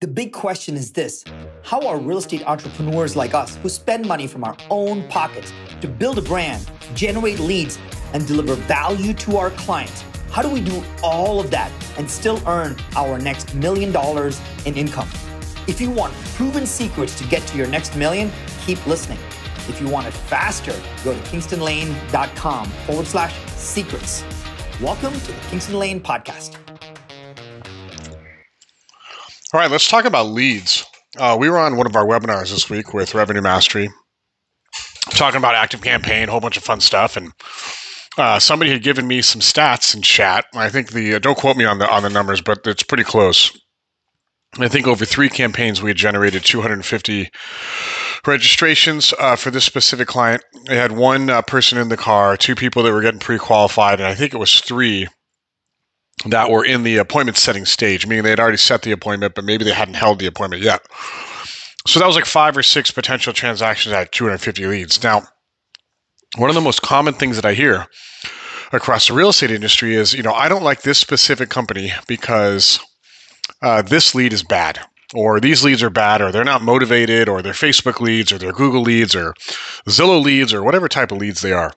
The big question is this How are real estate entrepreneurs like us, who spend money from our own pockets to build a brand, generate leads, and deliver value to our clients, how do we do all of that and still earn our next million dollars in income? If you want proven secrets to get to your next million, keep listening. If you want it faster, go to kingstonlane.com forward slash secrets. Welcome to the Kingston Lane Podcast. All right, let's talk about leads. Uh, we were on one of our webinars this week with Revenue Mastery, talking about Active Campaign, a whole bunch of fun stuff, and uh, somebody had given me some stats in chat. I think the uh, don't quote me on the on the numbers, but it's pretty close. I think over three campaigns we had generated 250 registrations uh, for this specific client. They had one uh, person in the car, two people that were getting pre-qualified, and I think it was three that were in the appointment setting stage, meaning they had already set the appointment, but maybe they hadn't held the appointment yet. So that was like five or six potential transactions at 250 leads. Now, one of the most common things that I hear across the real estate industry is, you know, I don't like this specific company because uh, this lead is bad, or these leads are bad, or they're not motivated, or they're Facebook leads, or they're Google leads, or Zillow leads, or whatever type of leads they are.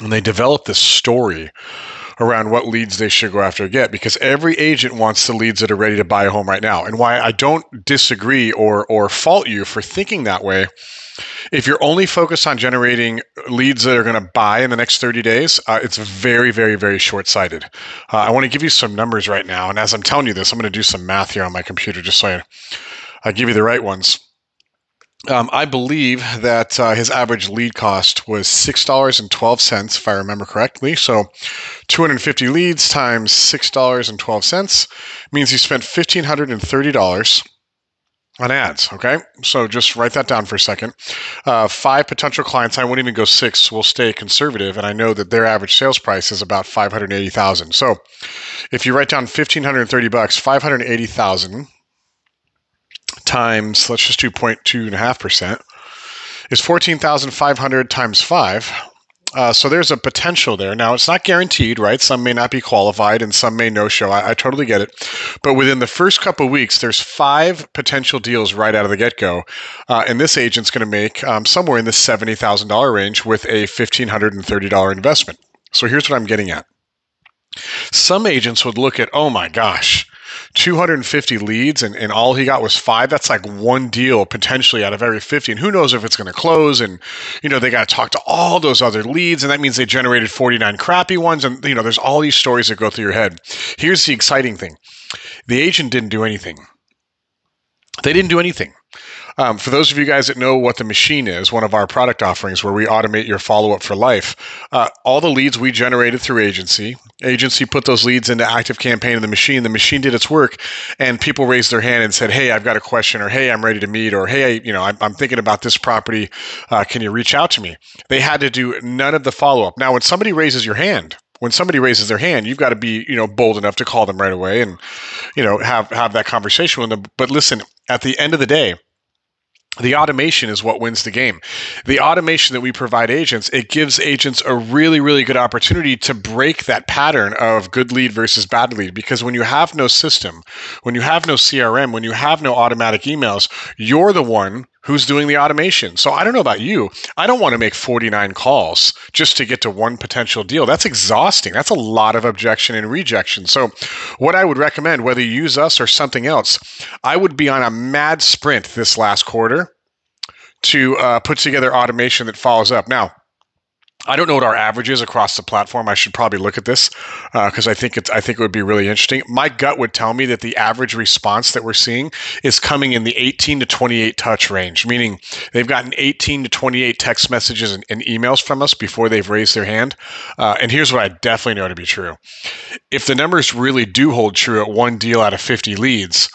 And they develop this story around what leads they should go after get because every agent wants the leads that are ready to buy a home right now. And why I don't disagree or or fault you for thinking that way. If you're only focused on generating leads that are going to buy in the next 30 days, uh, it's very, very, very short sighted. Uh, I want to give you some numbers right now. And as I'm telling you this, I'm going to do some math here on my computer just so I, I give you the right ones. Um, I believe that uh, his average lead cost was six dollars and twelve cents, if I remember correctly. So, two hundred and fifty leads times six dollars and twelve cents means you spent fifteen hundred and thirty dollars on ads. Okay, so just write that down for a second. Uh, five potential clients. I won't even go six. We'll stay conservative, and I know that their average sales price is about five hundred eighty thousand. So, if you write down fifteen hundred thirty bucks, five hundred eighty thousand times, let's just do 0.2.5%, is 14,500 times 5. Uh, so there's a potential there. Now, it's not guaranteed, right? Some may not be qualified and some may no show. I, I totally get it. But within the first couple weeks, there's five potential deals right out of the get go. Uh, and this agent's going to make um, somewhere in the $70,000 range with a $1,530 investment. So here's what I'm getting at. Some agents would look at, oh my gosh, 250 leads and, and all he got was five that's like one deal potentially out of every 50 and who knows if it's going to close and you know they got to talk to all those other leads and that means they generated 49 crappy ones and you know there's all these stories that go through your head. Here's the exciting thing. The agent didn't do anything. They didn't do anything um, for those of you guys that know what the machine is, one of our product offerings where we automate your follow up for life, uh, all the leads we generated through agency, agency put those leads into active campaign in the machine. The machine did its work, and people raised their hand and said, "Hey, I've got a question," or "Hey, I'm ready to meet," or "Hey, you know, I'm, I'm thinking about this property. Uh, can you reach out to me?" They had to do none of the follow up. Now, when somebody raises your hand, when somebody raises their hand, you've got to be, you know, bold enough to call them right away and, you know, have have that conversation with them. But listen, at the end of the day, the automation is what wins the game. The automation that we provide agents, it gives agents a really, really good opportunity to break that pattern of good lead versus bad lead. Because when you have no system, when you have no CRM, when you have no automatic emails, you're the one who's doing the automation. So I don't know about you. I don't want to make 49 calls just to get to one potential deal. That's exhausting. That's a lot of objection and rejection. So what I would recommend, whether you use us or something else, I would be on a mad sprint this last quarter to uh, put together automation that follows up. Now, I don't know what our average is across the platform. I should probably look at this because uh, I think it's I think it would be really interesting. My gut would tell me that the average response that we're seeing is coming in the 18 to 28 touch range, meaning they've gotten 18 to 28 text messages and, and emails from us before they've raised their hand. Uh, and here's what I definitely know to be true: if the numbers really do hold true at one deal out of 50 leads,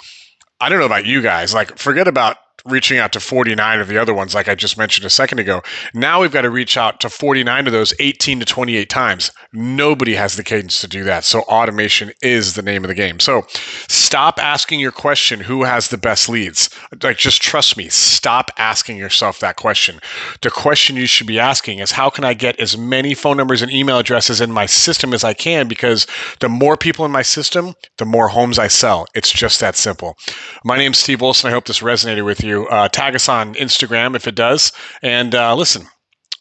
I don't know about you guys. Like, forget about reaching out to 49 of the other ones, like I just mentioned a second ago. Now we've got to reach out to 49 of those 18 to 28 times. Nobody has the cadence to do that. So automation is the name of the game. So stop asking your question, who has the best leads? Like, just trust me, stop asking yourself that question. The question you should be asking is, how can I get as many phone numbers and email addresses in my system as I can? Because the more people in my system, the more homes I sell. It's just that simple. My name's Steve Olson. I hope this resonated with you. Uh, tag us on Instagram if it does. And uh, listen,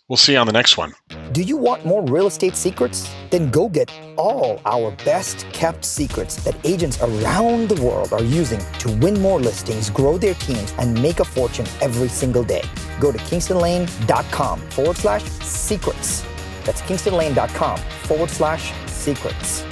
we'll see you on the next one. Do you want more real estate secrets? Then go get all our best kept secrets that agents around the world are using to win more listings, grow their teams, and make a fortune every single day. Go to kingstonlane.com forward slash secrets. That's kingstonlane.com forward slash secrets.